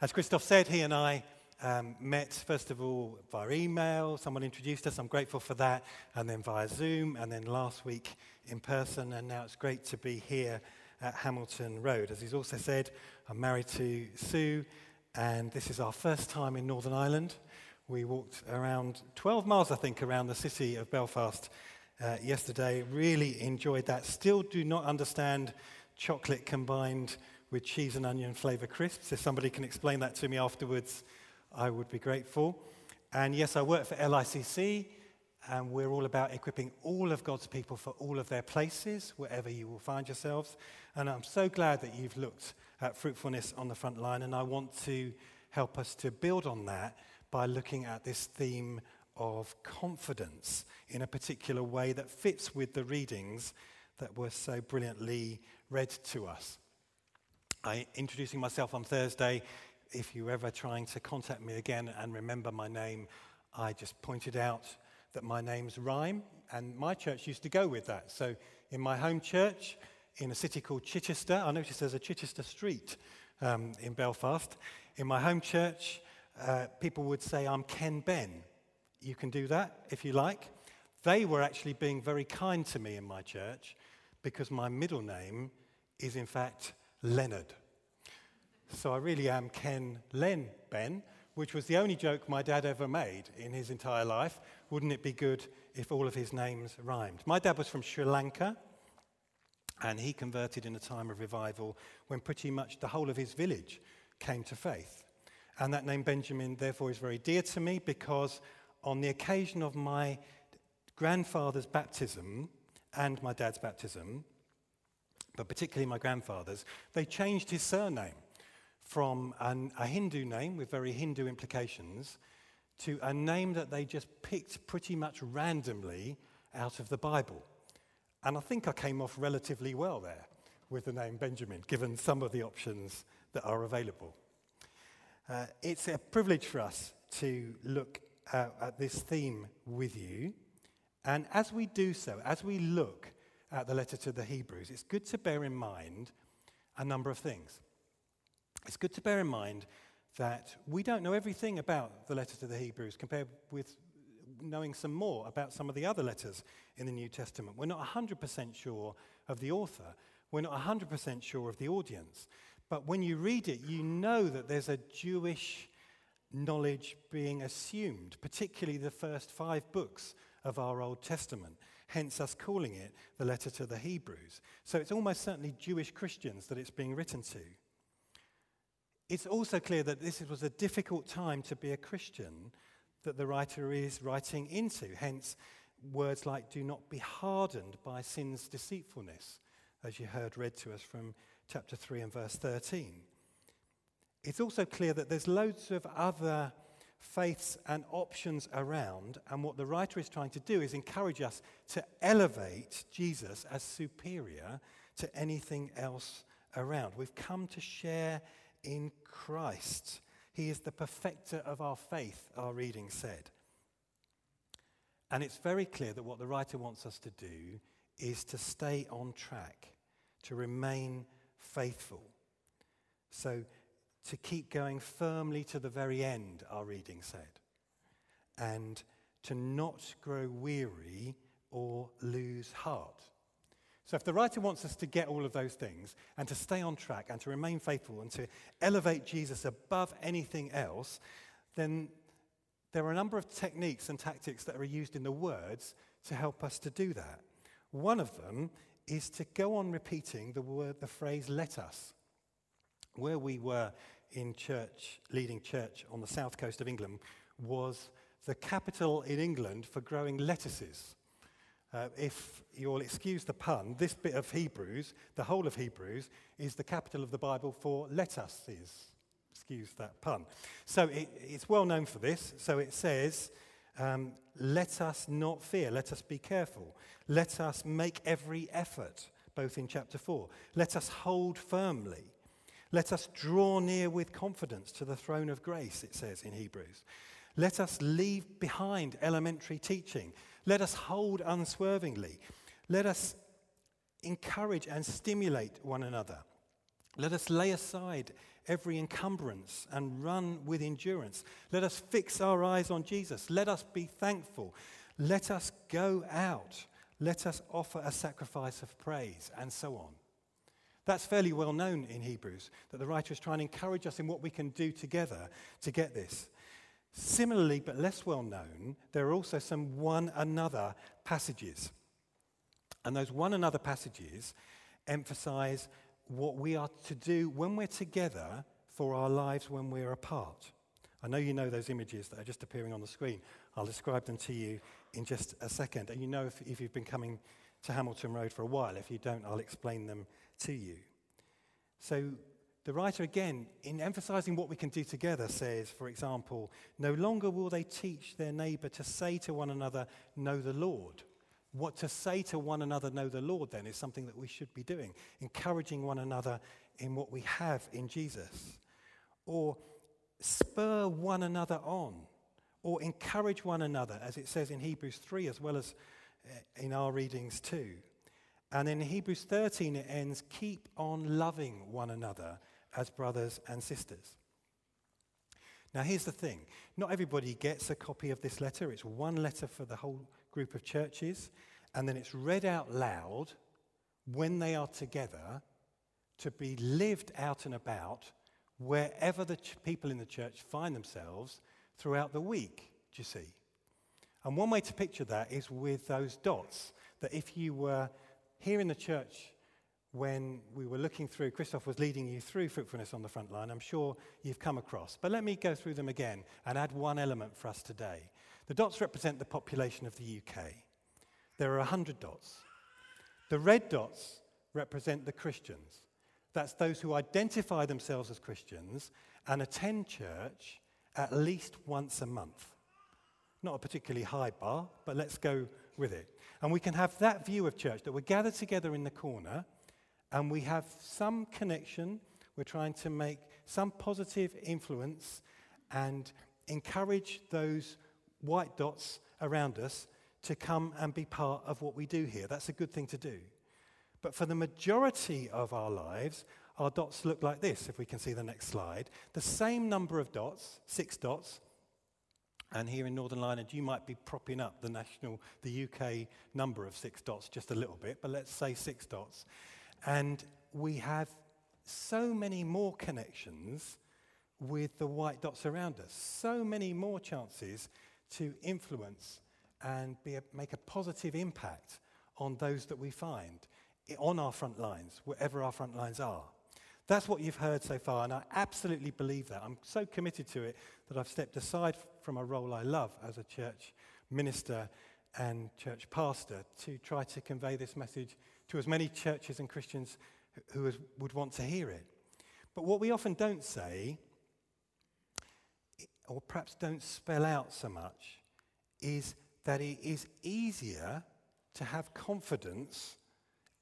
As Christoph said, he and I um, met first of all via email. Someone introduced us. I'm grateful for that. And then via Zoom. And then last week in person. And now it's great to be here at Hamilton Road. As he's also said, I'm married to Sue. And this is our first time in Northern Ireland. We walked around 12 miles, I think, around the city of Belfast uh, yesterday. Really enjoyed that. Still do not understand chocolate combined with cheese and onion flavour crisps. If somebody can explain that to me afterwards, I would be grateful. And yes, I work for LICC, and we're all about equipping all of God's people for all of their places, wherever you will find yourselves. And I'm so glad that you've looked at fruitfulness on the front line, and I want to help us to build on that by looking at this theme of confidence in a particular way that fits with the readings that were so brilliantly read to us. I, introducing myself on Thursday, if you're ever trying to contact me again and remember my name, I just pointed out that my name's Rhyme, and my church used to go with that. So in my home church, in a city called Chichester, I noticed there's a Chichester Street um, in Belfast. In my home church, uh, people would say, I'm Ken Ben. You can do that if you like. They were actually being very kind to me in my church because my middle name is, in fact, Leonard. So I really am Ken Len Ben, which was the only joke my dad ever made in his entire life. Wouldn't it be good if all of his names rhymed? My dad was from Sri Lanka, and he converted in a time of revival when pretty much the whole of his village came to faith. And that name Benjamin, therefore, is very dear to me because on the occasion of my grandfather's baptism and my dad's baptism, but particularly my grandfather's, they changed his surname from an, a Hindu name with very Hindu implications to a name that they just picked pretty much randomly out of the Bible. And I think I came off relatively well there with the name Benjamin, given some of the options that are available. Uh, it's a privilege for us to look uh, at this theme with you. And as we do so, as we look at the letter to the Hebrews, it's good to bear in mind a number of things. It's good to bear in mind that we don't know everything about the letter to the Hebrews compared with knowing some more about some of the other letters in the New Testament. We're not 100% sure of the author, we're not 100% sure of the audience. But when you read it, you know that there's a Jewish knowledge being assumed, particularly the first five books of our Old Testament hence us calling it the letter to the Hebrews. So it's almost certainly Jewish Christians that it's being written to. It's also clear that this was a difficult time to be a Christian that the writer is writing into, hence words like, do not be hardened by sin's deceitfulness, as you heard read to us from chapter 3 and verse 13. It's also clear that there's loads of other faiths and options around. And what the writer is trying to do is encourage us to elevate Jesus as superior to anything else around. We've come to share in Christ. He is the perfecter of our faith, our reading said. And it's very clear that what the writer wants us to do is to stay on track, to remain faithful. So to keep going firmly to the very end, our reading said, and to not grow weary or lose heart. So, if the writer wants us to get all of those things and to stay on track and to remain faithful and to elevate Jesus above anything else, then there are a number of techniques and tactics that are used in the words to help us to do that. One of them is to go on repeating the word, the phrase, let us. Where we were in church, leading church on the south coast of England, was the capital in England for growing lettuces. Uh, if you'll excuse the pun, this bit of Hebrews, the whole of Hebrews, is the capital of the Bible for lettuces. Excuse that pun. So it, it's well known for this. So it says, um, Let us not fear, let us be careful, let us make every effort, both in chapter 4. Let us hold firmly. Let us draw near with confidence to the throne of grace, it says in Hebrews. Let us leave behind elementary teaching. Let us hold unswervingly. Let us encourage and stimulate one another. Let us lay aside every encumbrance and run with endurance. Let us fix our eyes on Jesus. Let us be thankful. Let us go out. Let us offer a sacrifice of praise, and so on. That's fairly well known in Hebrews, that the writer is trying to encourage us in what we can do together to get this. Similarly, but less well known, there are also some one another passages. And those one another passages emphasize what we are to do when we're together for our lives when we're apart. I know you know those images that are just appearing on the screen. I'll describe them to you in just a second. And you know if, if you've been coming to Hamilton Road for a while. If you don't, I'll explain them to you. So, the writer, again, in emphasizing what we can do together, says, for example, no longer will they teach their neighbor to say to one another, Know the Lord. What to say to one another, Know the Lord, then, is something that we should be doing, encouraging one another in what we have in Jesus. Or spur one another on, or encourage one another, as it says in Hebrews 3, as well as eh, in our readings too. And in Hebrews 13, it ends keep on loving one another as brothers and sisters. Now, here's the thing not everybody gets a copy of this letter. It's one letter for the whole group of churches, and then it's read out loud when they are together to be lived out and about wherever the ch- people in the church find themselves throughout the week, do you see? And one way to picture that is with those dots, that if you were here in the church when we were looking through, Christoph was leading you through fruitfulness on the front line. I'm sure you've come across. But let me go through them again and add one element for us today. The dots represent the population of the UK. There are 100 dots. The red dots represent the Christians. That's those who identify themselves as Christians and attend church at least once a month. Not a particularly high bar, but let's go with it. And we can have that view of church that we're gathered together in the corner and we have some connection. We're trying to make some positive influence and encourage those white dots around us to come and be part of what we do here. That's a good thing to do. But for the majority of our lives, our dots look like this, if we can see the next slide. The same number of dots, six dots, and here in Northern Ireland, you might be propping up the national, the UK number of six dots just a little bit, but let's say six dots. And we have so many more connections with the white dots around us, so many more chances to influence and a, make a positive impact on those that we find on our front lines, wherever our front lines are. That's what you've heard so far, and I absolutely believe that. I'm so committed to it that I've stepped aside from a role I love as a church minister and church pastor to try to convey this message to as many churches and Christians who would want to hear it. But what we often don't say, or perhaps don't spell out so much, is that it is easier to have confidence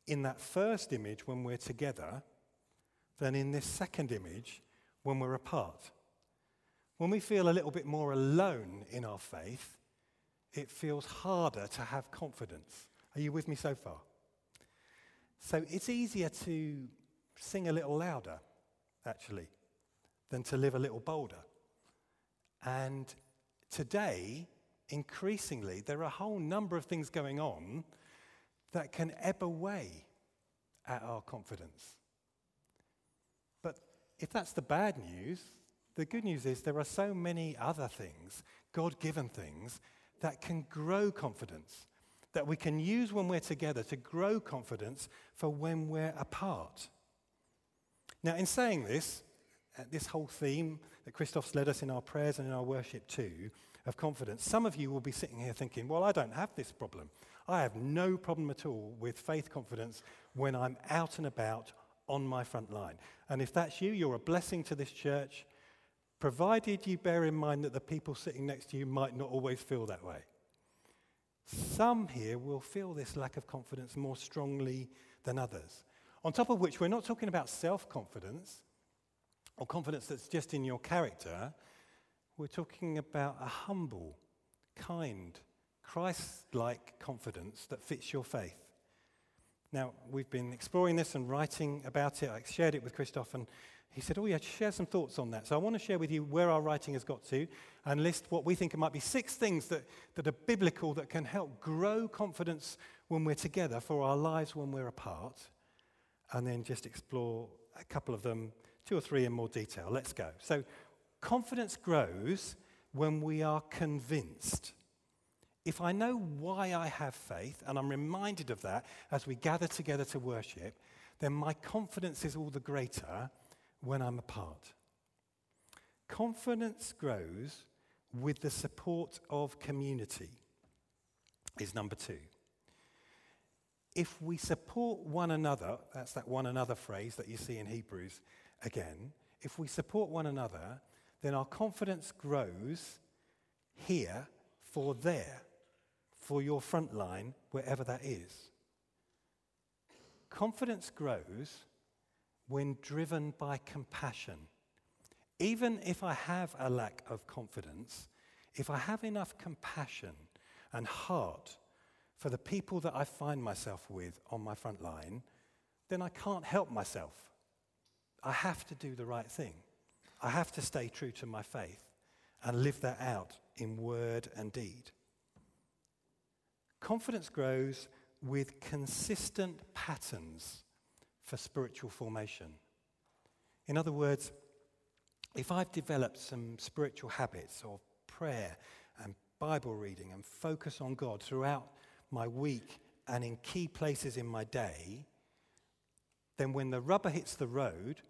in that first image when we're together than in this second image when we're apart. When we feel a little bit more alone in our faith, it feels harder to have confidence. Are you with me so far? So it's easier to sing a little louder, actually, than to live a little bolder. And today, increasingly, there are a whole number of things going on that can ebb away at our confidence But if that's the bad news, the good news is there are so many other things, God given things, that can grow confidence, that we can use when we're together to grow confidence for when we're apart. Now, in saying this, uh, this whole theme that Christoph's led us in our prayers and in our worship too, of confidence, some of you will be sitting here thinking, well, I don't have this problem. I have no problem at all with faith confidence when I'm out and about on my front line. And if that's you, you're a blessing to this church, provided you bear in mind that the people sitting next to you might not always feel that way. Some here will feel this lack of confidence more strongly than others. On top of which, we're not talking about self confidence or confidence that's just in your character. We're talking about a humble, kind, Christ like confidence that fits your faith. Now, we've been exploring this and writing about it. I shared it with Christoph, and he said, Oh, yeah, share some thoughts on that. So I want to share with you where our writing has got to and list what we think might be six things that, that are biblical that can help grow confidence when we're together for our lives when we're apart. And then just explore a couple of them, two or three in more detail. Let's go. So, confidence grows when we are convinced if I know why I have faith, and I'm reminded of that as we gather together to worship, then my confidence is all the greater when I'm apart. Confidence grows with the support of community, is number two. If we support one another, that's that one another phrase that you see in Hebrews again, if we support one another, then our confidence grows here for there for your front line, wherever that is. Confidence grows when driven by compassion. Even if I have a lack of confidence, if I have enough compassion and heart for the people that I find myself with on my front line, then I can't help myself. I have to do the right thing. I have to stay true to my faith and live that out in word and deed. Confidence grows with consistent patterns for spiritual formation. In other words, if I've developed some spiritual habits of prayer and Bible reading and focus on God throughout my week and in key places in my day, then when the rubber hits the road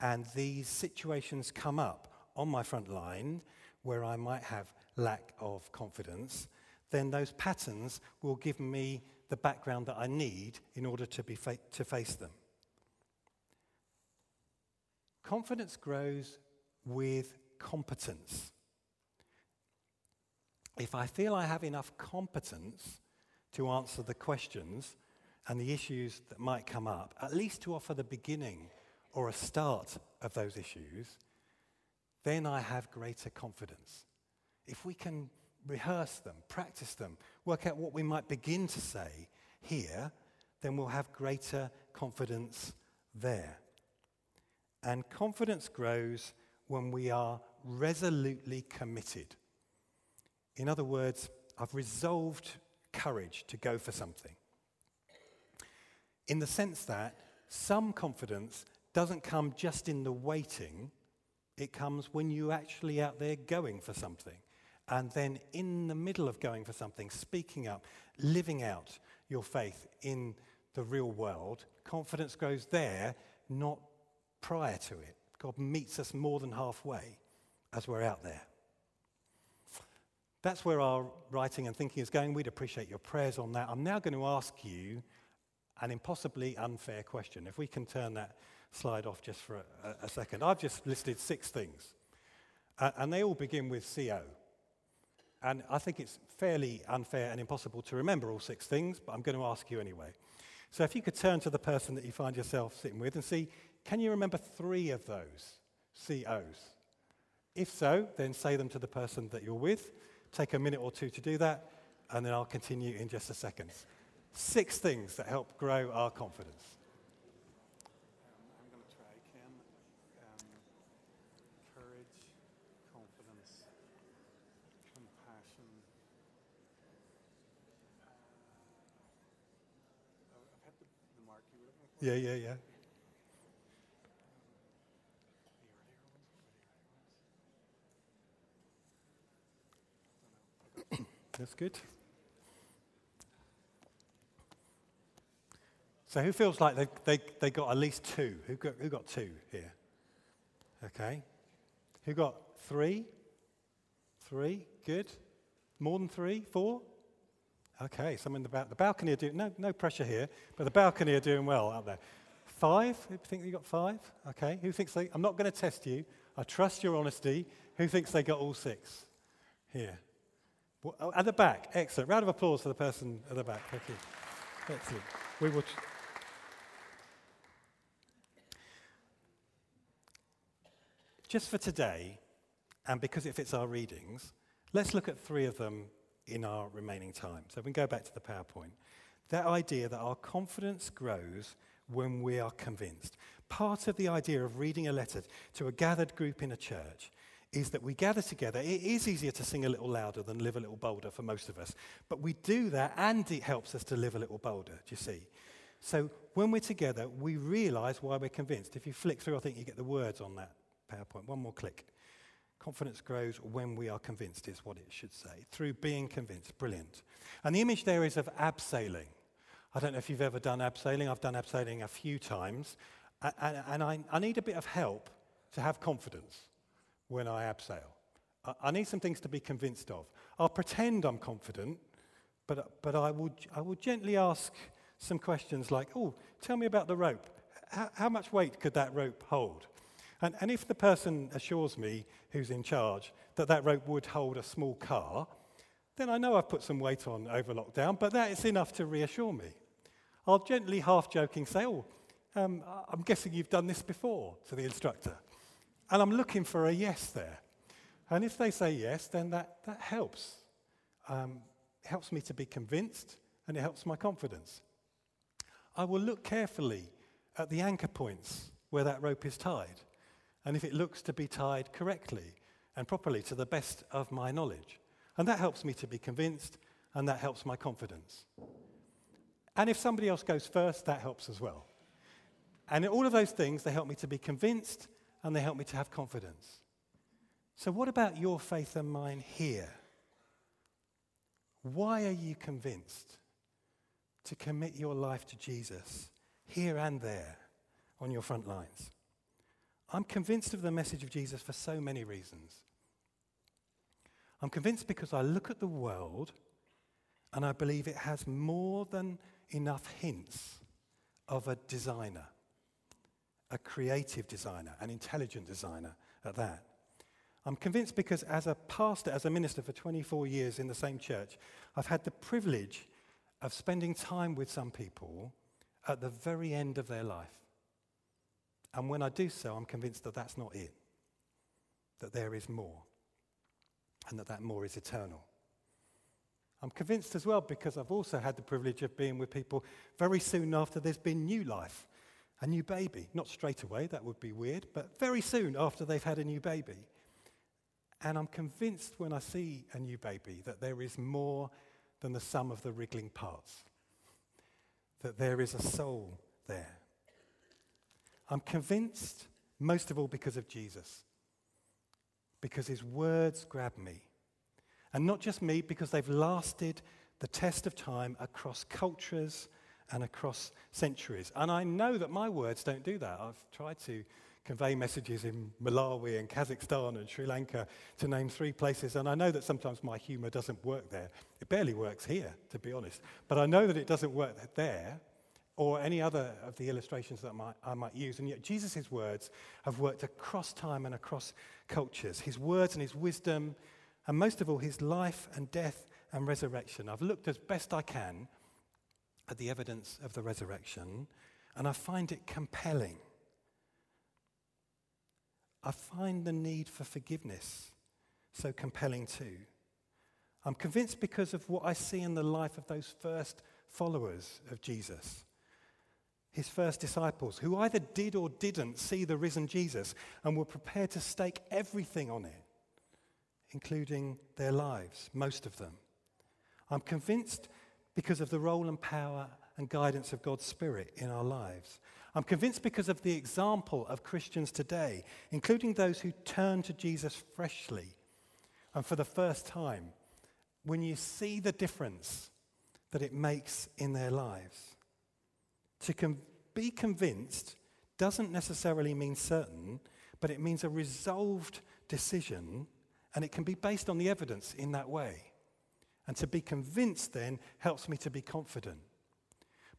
and these situations come up on my front line where I might have lack of confidence, then those patterns will give me the background that I need in order to, be fa- to face them. Confidence grows with competence. If I feel I have enough competence to answer the questions and the issues that might come up, at least to offer the beginning or a start of those issues, then I have greater confidence. If we can rehearse them, practice them, work out what we might begin to say here, then we'll have greater confidence there. And confidence grows when we are resolutely committed. In other words, I've resolved courage to go for something. In the sense that some confidence doesn't come just in the waiting, it comes when you're actually out there going for something and then in the middle of going for something, speaking up, living out your faith in the real world, confidence grows there, not prior to it. God meets us more than halfway as we're out there. That's where our writing and thinking is going. We'd appreciate your prayers on that. I'm now going to ask you an impossibly unfair question. If we can turn that slide off just for a, a second. I've just listed six things, uh, and they all begin with CO. And I think it's fairly unfair and impossible to remember all six things, but I'm going to ask you anyway. So if you could turn to the person that you find yourself sitting with and see, can you remember three of those COs? If so, then say them to the person that you're with. Take a minute or two to do that, and then I'll continue in just a second. Six things that help grow our confidence. I'm going to try: um, courage, confidence, compassion. Oh, yeah, yeah, yeah. That's good. So who feels like they, they, they got at least two? Who got, who got two here? Okay. Who got three? Three? Good. More than three? Four? Okay, some in the, ba- the balcony are doing, no, no pressure here, but the balcony are doing well out there. Five? Who think you got five? Okay, who thinks they, I'm not going to test you. I trust your honesty. Who thinks they got all six? Here. Well, oh, at the back, excellent. Round of applause for the person at the back. Thank you. Excellent. We will. T- Just for today, and because it fits our readings, let's look at three of them in our remaining time. So we can go back to the PowerPoint. That idea that our confidence grows when we are convinced. Part of the idea of reading a letter to a gathered group in a church is that we gather together. It is easier to sing a little louder than live a little bolder for most of us, but we do that and it helps us to live a little bolder, do you see? So when we're together, we realize why we're convinced. If you flick through, I think you get the words on that PowerPoint. One more click. Confidence grows when we are convinced, is what it should say. Through being convinced. Brilliant. And the image there is of abseiling. I don't know if you've ever done abseiling. I've done abseiling a few times. And, I, need a bit of help to have confidence when I abseil. I, I, need some things to be convinced of. I'll pretend I'm confident, but, but I, will, I will gently ask some questions like, oh, tell me about the rope. How, how much weight could that rope hold? And, and if the person assures me who's in charge that that rope would hold a small car, then I know I've put some weight on over lockdown, but that is enough to reassure me. I'll gently, half joking, say, Oh, um, I'm guessing you've done this before to the instructor. And I'm looking for a yes there. And if they say yes, then that, that helps. Um, helps me to be convinced and it helps my confidence. I will look carefully at the anchor points where that rope is tied and if it looks to be tied correctly and properly to the best of my knowledge. And that helps me to be convinced, and that helps my confidence. And if somebody else goes first, that helps as well. And all of those things, they help me to be convinced and they help me to have confidence. So, what about your faith and mine here? Why are you convinced to commit your life to Jesus here and there on your front lines? I'm convinced of the message of Jesus for so many reasons. I'm convinced because I look at the world and I believe it has more than enough hints of a designer, a creative designer, an intelligent designer at that. I'm convinced because as a pastor, as a minister for 24 years in the same church, I've had the privilege of spending time with some people at the very end of their life. And when I do so, I'm convinced that that's not it, that there is more, and that that more is eternal. I'm convinced as well because I've also had the privilege of being with people very soon after there's been new life, a new baby. Not straight away, that would be weird, but very soon after they've had a new baby. And I'm convinced when I see a new baby that there is more than the sum of the wriggling parts, that there is a soul there. I'm convinced, most of all, because of Jesus, because his words grab me. And not just me, because they've lasted the test of time across cultures and across centuries. And I know that my words don't do that. I've tried to convey messages in Malawi and Kazakhstan and Sri Lanka, to name three places. And I know that sometimes my humor doesn't work there. It barely works here, to be honest. But I know that it doesn't work there or any other of the illustrations that I might, I might use. And yet, Jesus' words have worked across time and across cultures. His words and his wisdom, and most of all, his life and death and resurrection. I've looked as best I can at the evidence of the resurrection, and I find it compelling. I find the need for forgiveness so compelling too. I'm convinced because of what I see in the life of those first followers of Jesus his first disciples, who either did or didn't see the risen Jesus and were prepared to stake everything on it, including their lives, most of them. I'm convinced because of the role and power and guidance of God's Spirit in our lives. I'm convinced because of the example of Christians today, including those who turn to Jesus freshly and for the first time, when you see the difference that it makes in their lives. To com- be convinced doesn't necessarily mean certain, but it means a resolved decision, and it can be based on the evidence in that way. And to be convinced then helps me to be confident.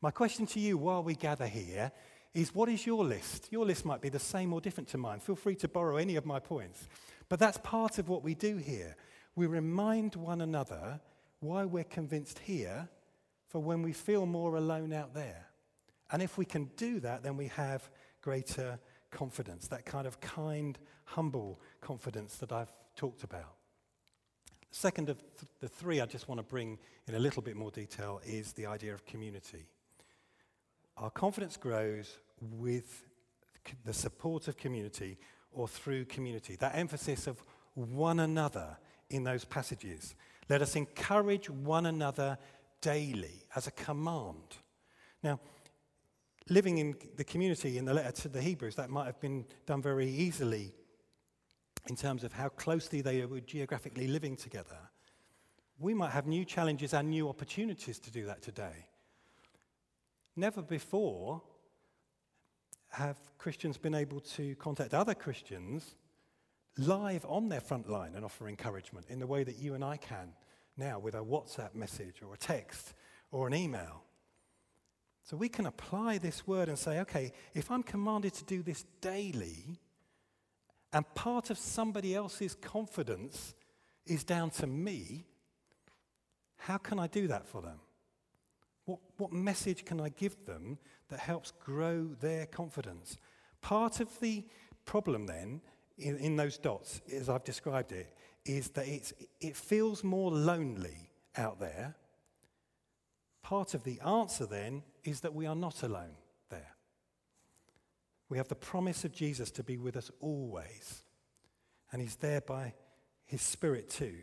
My question to you while we gather here is what is your list? Your list might be the same or different to mine. Feel free to borrow any of my points. But that's part of what we do here. We remind one another why we're convinced here for when we feel more alone out there. And if we can do that, then we have greater confidence, that kind of kind, humble confidence that I've talked about. Second of th- the three I just want to bring in a little bit more detail is the idea of community. Our confidence grows with the support of community or through community. That emphasis of one another in those passages. Let us encourage one another daily as a command. Now, living in the community in the letter to the Hebrews, that might have been done very easily in terms of how closely they were geographically living together. We might have new challenges and new opportunities to do that today. Never before have Christians been able to contact other Christians live on their front line and offer encouragement in the way that you and I can now with a WhatsApp message or a text or an email. So we can apply this word and say, okay, if I'm commanded to do this daily, and part of somebody else's confidence is down to me, how can I do that for them? What, what message can I give them that helps grow their confidence? Part of the problem then in, in those dots, as I've described it, is that it's, it feels more lonely out there. Part of the answer then is that we are not alone. We have the promise of Jesus to be with us always, and He's there by His Spirit too.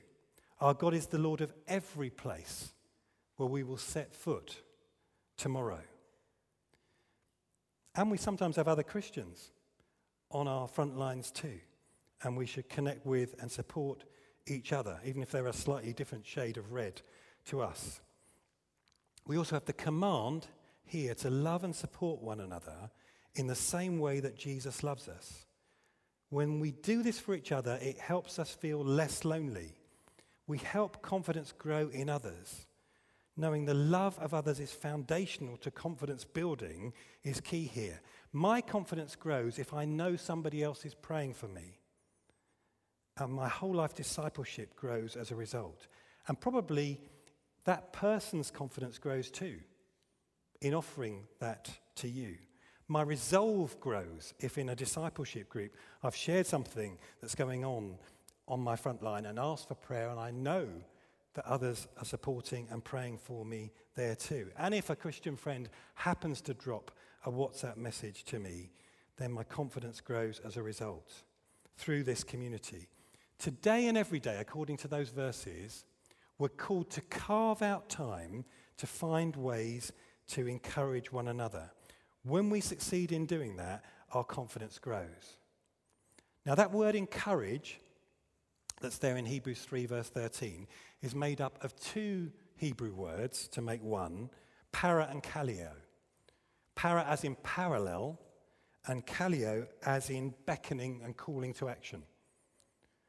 Our God is the Lord of every place where we will set foot tomorrow. And we sometimes have other Christians on our front lines too. And we should connect with and support each other, even if they're a slightly different shade of red to us. We also have the command here to love and support one another in the same way that Jesus loves us. When we do this for each other, it helps us feel less lonely. We help confidence grow in others. Knowing the love of others is foundational to confidence building is key here. My confidence grows if I know somebody else is praying for me. And my whole life discipleship grows as a result. And probably that person's confidence grows too in offering that to you. My resolve grows if in a discipleship group I've shared something that's going on on my front line and asked for prayer, and I know that others are supporting and praying for me there too. And if a Christian friend happens to drop a WhatsApp message to me, then my confidence grows as a result through this community. Today and every day, according to those verses, we're called to carve out time to find ways to encourage one another. When we succeed in doing that, our confidence grows. Now, that word encourage that's there in Hebrews 3, verse 13, is made up of two Hebrew words to make one para and kallio. Para as in parallel, and kallio as in beckoning and calling to action.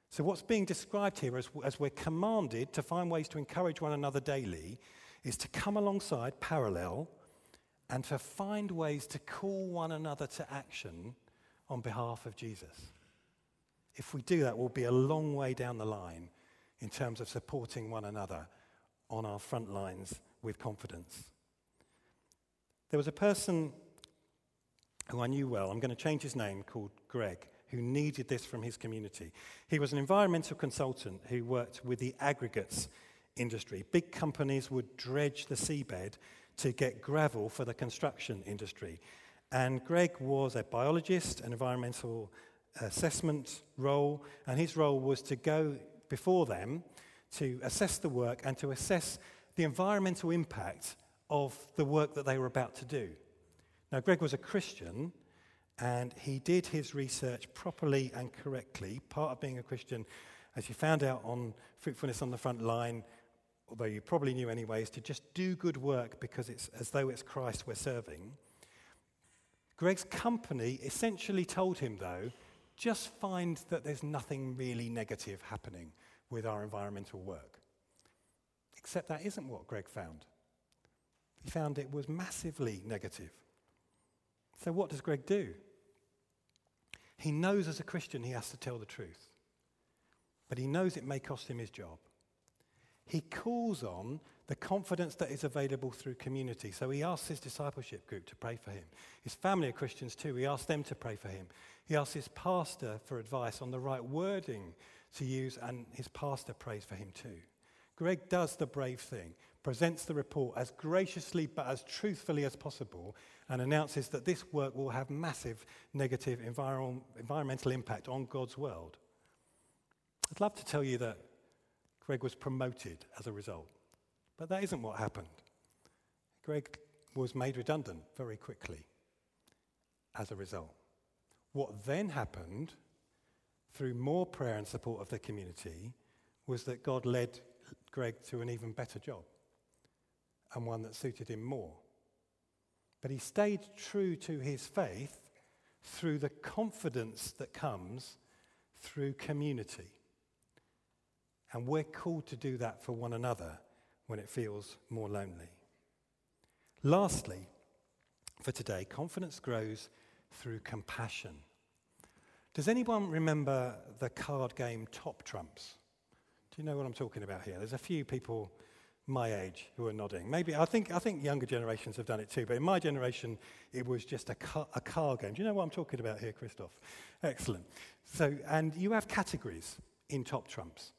So, what's being described here as, as we're commanded to find ways to encourage one another daily is to come alongside parallel and to find ways to call one another to action on behalf of Jesus. If we do that, we'll be a long way down the line in terms of supporting one another on our front lines with confidence. There was a person who I knew well, I'm going to change his name, called Greg, who needed this from his community. He was an environmental consultant who worked with the aggregates industry. Big companies would dredge the seabed to get gravel for the construction industry. And Greg was a biologist, an environmental assessment role, and his role was to go before them to assess the work and to assess the environmental impact of the work that they were about to do. Now, Greg was a Christian, and he did his research properly and correctly. Part of being a Christian, as you found out on Fruitfulness on the Front Line, although you probably knew anyway, is to just do good work because it's as though it's Christ we're serving. Greg's company essentially told him, though, just find that there's nothing really negative happening with our environmental work. Except that isn't what Greg found. He found it was massively negative. So, what does Greg do? He knows as a Christian he has to tell the truth, but he knows it may cost him his job. He calls on the confidence that is available through community. So he asks his discipleship group to pray for him. His family are Christians too, he asks them to pray for him. He asks his pastor for advice on the right wording to use, and his pastor prays for him too. Greg does the brave thing, presents the report as graciously but as truthfully as possible, and announces that this work will have massive negative enviro- environmental impact on God's world. I'd love to tell you that Greg was promoted as a result, but that isn't what happened. Greg was made redundant very quickly as a result. What then happened, through more prayer and support of the community, was that God led Greg to an even better job and one that suited him more. But he stayed true to his faith through the confidence that comes through community. And we're called to do that for one another when it feels more lonely. Lastly, for today, confidence grows through compassion. Does anyone remember the card game Top Trumps? Do you know what I'm talking about here? There's a few people my age who are nodding. Maybe I think I think younger generations have done it too, but in my generation it was just a car, a game. Do you know what I'm talking about here, Christoph? Excellent. So and you have categories in Top Trumps.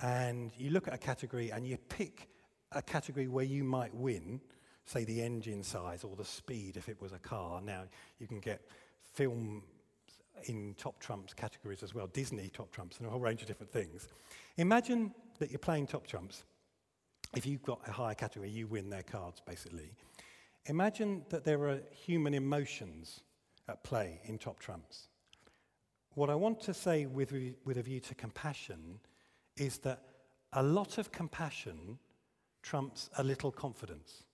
And you look at a category and you pick a category where you might win, say the engine size or the speed if it was a car. Now you can get film in top trumps categories as well, Disney top trumps, and a whole range of different things. Imagine that you're playing top trumps. If you've got a higher category, you win their cards, basically. Imagine that there are human emotions at play in top trumps. What I want to say with, with a view to compassion is that a lot of compassion trumps a little confidence.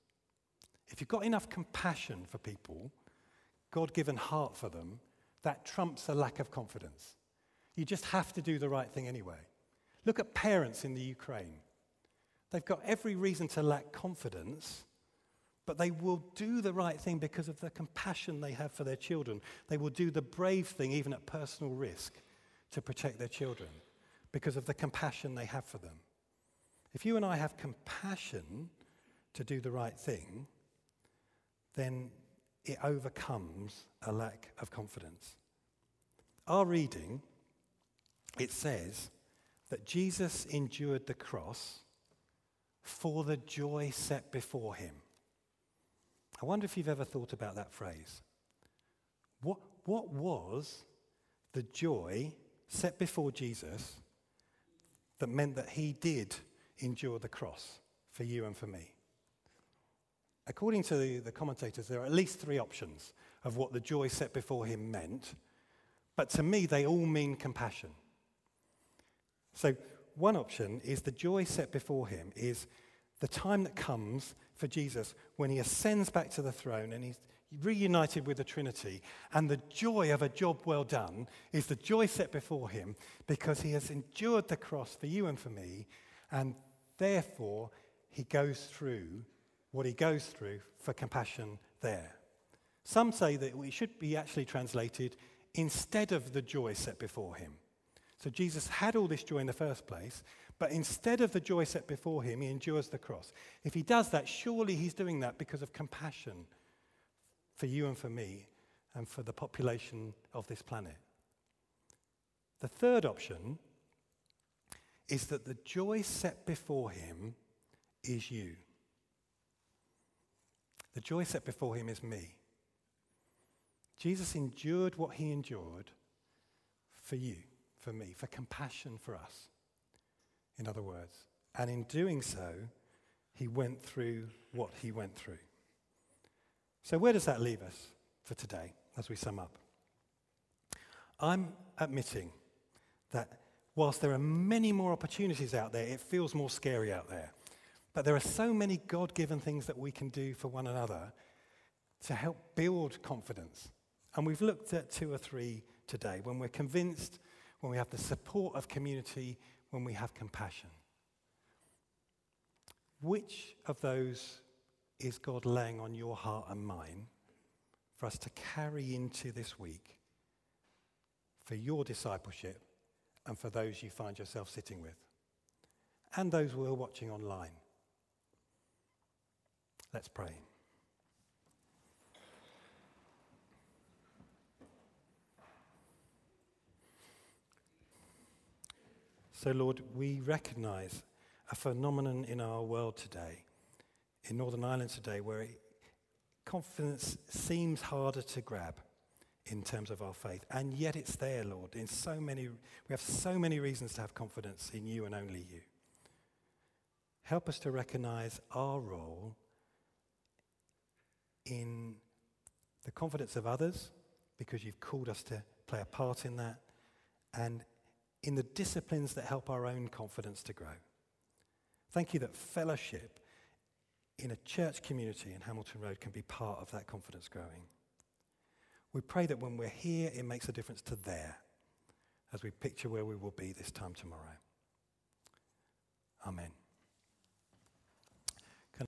If you've got enough compassion for people, God given heart for them, that trumps a lack of confidence. You just have to do the right thing anyway. Look at parents in the Ukraine. They've got every reason to lack confidence, but they will do the right thing because of the compassion they have for their children. They will do the brave thing, even at personal risk, to protect their children because of the compassion they have for them. If you and I have compassion to do the right thing, then it overcomes a lack of confidence. Our reading, it says that Jesus endured the cross for the joy set before him. I wonder if you've ever thought about that phrase. What, what was the joy set before Jesus that meant that he did endure the cross for you and for me? According to the, the, commentators, there are at least three options of what the joy set before him meant, but to me, they all mean compassion. So, one option is the joy set before him is the time that comes for Jesus when he ascends back to the throne and he's reunited with the Trinity. And the joy of a job well done is the joy set before him because he has endured the cross for you and for me, and therefore he goes through what he goes through for compassion there. Some say that it should be actually translated instead of the joy set before him. So Jesus had all this joy in the first place, but instead of the joy set before him, he endures the cross. If he does that, surely he's doing that because of compassion for you and for me and for the population of this planet. The third option is that the joy set before him is you. The joy set before him is me. Jesus endured what he endured for you, for me, for compassion for us, in other words. And in doing so, he went through what he went through. So, where does that leave us for today as we sum up? I'm admitting that whilst there are many more opportunities out there, it feels more scary out there. But there are so many God given things that we can do for one another to help build confidence. And we've looked at two or three today when we're convinced, when we have the support of community, when we have compassion. Which of those is God laying on your heart and mine for us to carry into this week for your discipleship and for those you find yourself sitting with? and those who are watching online. Let's pray. So, Lord, we recognize a phenomenon in our world today, in Northern Ireland today, where confidence seems harder to grab in terms of our faith. And yet it's there, Lord. In so many, we have so many reasons to have confidence in you and only you. Help us to recognize our role in the confidence of others, because you've called us to play a part in that, and in the disciplines that help our own confidence to grow. Thank you that fellowship in a church community in Hamilton Road can be part of that confidence growing. We pray that when we're here, it makes a difference to there as we picture where we will be this time tomorrow. Amen.